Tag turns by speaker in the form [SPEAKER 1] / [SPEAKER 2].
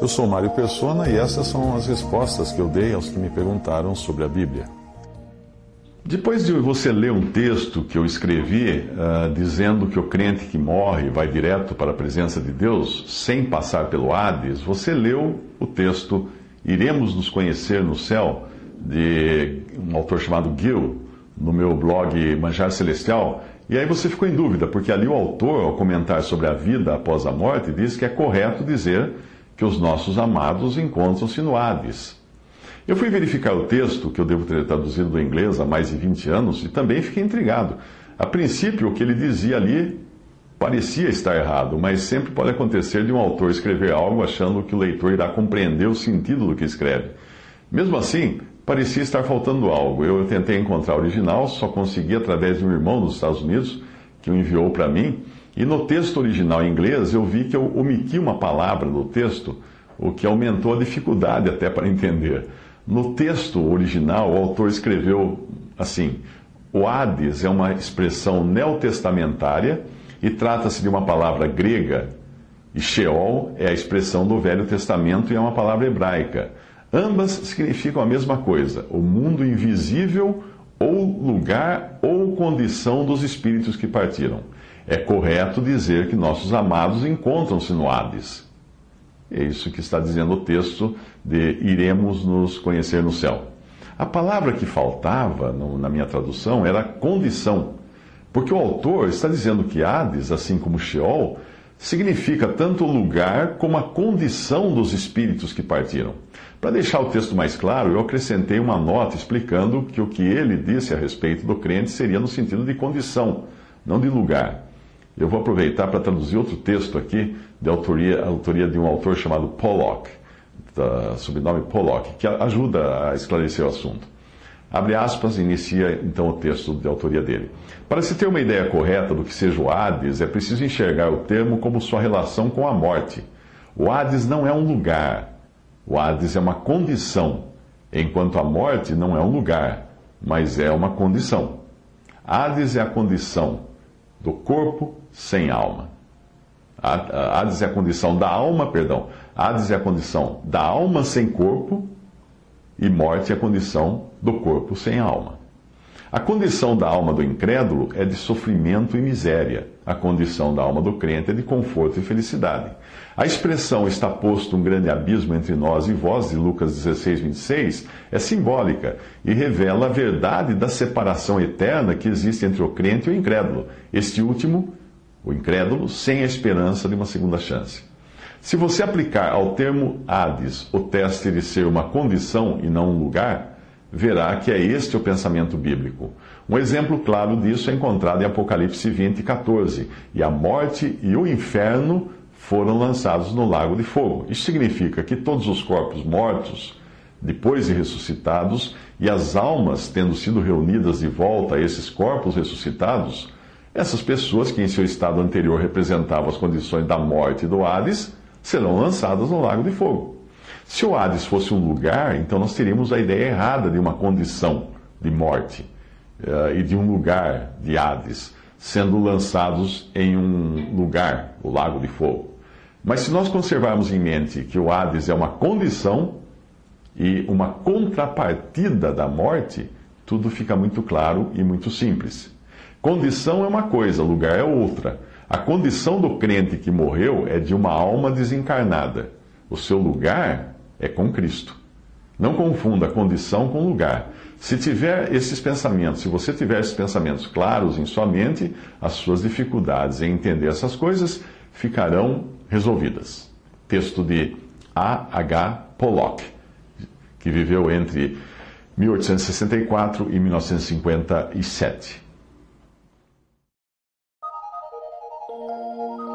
[SPEAKER 1] Eu sou Mário Persona e essas são as respostas que eu dei aos que me perguntaram sobre a Bíblia. Depois de você ler um texto que eu escrevi uh, dizendo que o crente que morre vai direto para a presença de Deus sem passar pelo Hades, você leu o texto Iremos nos conhecer no céu, de um autor chamado Gil, no meu blog Manjar Celestial, e aí você ficou em dúvida, porque ali o autor, ao comentar sobre a vida após a morte, diz que é correto dizer que os nossos amados encontram-se no Hades. Eu fui verificar o texto, que eu devo ter traduzido do inglês há mais de 20 anos, e também fiquei intrigado. A princípio, o que ele dizia ali parecia estar errado, mas sempre pode acontecer de um autor escrever algo achando que o leitor irá compreender o sentido do que escreve. Mesmo assim, parecia estar faltando algo. Eu tentei encontrar o original, só consegui através de um irmão dos Estados Unidos que o enviou para mim. E no texto original em inglês eu vi que eu omiti uma palavra do texto, o que aumentou a dificuldade até para entender. No texto original, o autor escreveu assim: o Hades é uma expressão neotestamentária e trata-se de uma palavra grega, e Sheol é a expressão do Velho Testamento e é uma palavra hebraica. Ambas significam a mesma coisa: o mundo invisível, ou lugar ou condição dos espíritos que partiram. É correto dizer que nossos amados encontram-se no Hades. É isso que está dizendo o texto de iremos nos conhecer no céu. A palavra que faltava no, na minha tradução era condição, porque o autor está dizendo que Hades, assim como Sheol, significa tanto o lugar como a condição dos espíritos que partiram. Para deixar o texto mais claro, eu acrescentei uma nota explicando que o que ele disse a respeito do crente seria no sentido de condição, não de lugar. Eu vou aproveitar para traduzir outro texto aqui, de autoria, autoria de um autor chamado Pollock, da, sobrenome Pollock, que ajuda a esclarecer o assunto. Abre aspas, inicia então o texto de autoria dele. Para se ter uma ideia correta do que seja o Hades, é preciso enxergar o termo como sua relação com a morte. O Hades não é um lugar, o Hades é uma condição, enquanto a morte não é um lugar, mas é uma condição. Hades é a condição do corpo sem alma. Hades é a condição da alma, perdão. Hades é a condição da alma sem corpo e morte é a condição do corpo sem alma. A condição da alma do incrédulo é de sofrimento e miséria. A condição da alma do crente é de conforto e felicidade. A expressão está posto um grande abismo entre nós e vós, de Lucas 16, 26, é simbólica e revela a verdade da separação eterna que existe entre o crente e o incrédulo. Este último, o incrédulo, sem a esperança de uma segunda chance. Se você aplicar ao termo Hades o teste de ser uma condição e não um lugar, verá que é este o pensamento bíblico. Um exemplo claro disso é encontrado em Apocalipse 20, 14. E a morte e o inferno foram lançados no lago de fogo. Isso significa que todos os corpos mortos, depois de ressuscitados, e as almas tendo sido reunidas de volta a esses corpos ressuscitados, essas pessoas que em seu estado anterior representavam as condições da morte e do Hades, serão lançadas no lago de fogo. Se o Hades fosse um lugar, então nós teríamos a ideia errada de uma condição de morte uh, e de um lugar de Hades sendo lançados em um lugar, o lago de fogo. Mas se nós conservarmos em mente que o Hades é uma condição e uma contrapartida da morte, tudo fica muito claro e muito simples. Condição é uma coisa, lugar é outra. A condição do crente que morreu é de uma alma desencarnada. O seu lugar é com Cristo. Não confunda condição com lugar. Se tiver esses pensamentos, se você tiver esses pensamentos claros em sua mente, as suas dificuldades em entender essas coisas ficarão resolvidas. Texto de A. H. Pollock, que viveu entre 1864 e 1957. Thank you.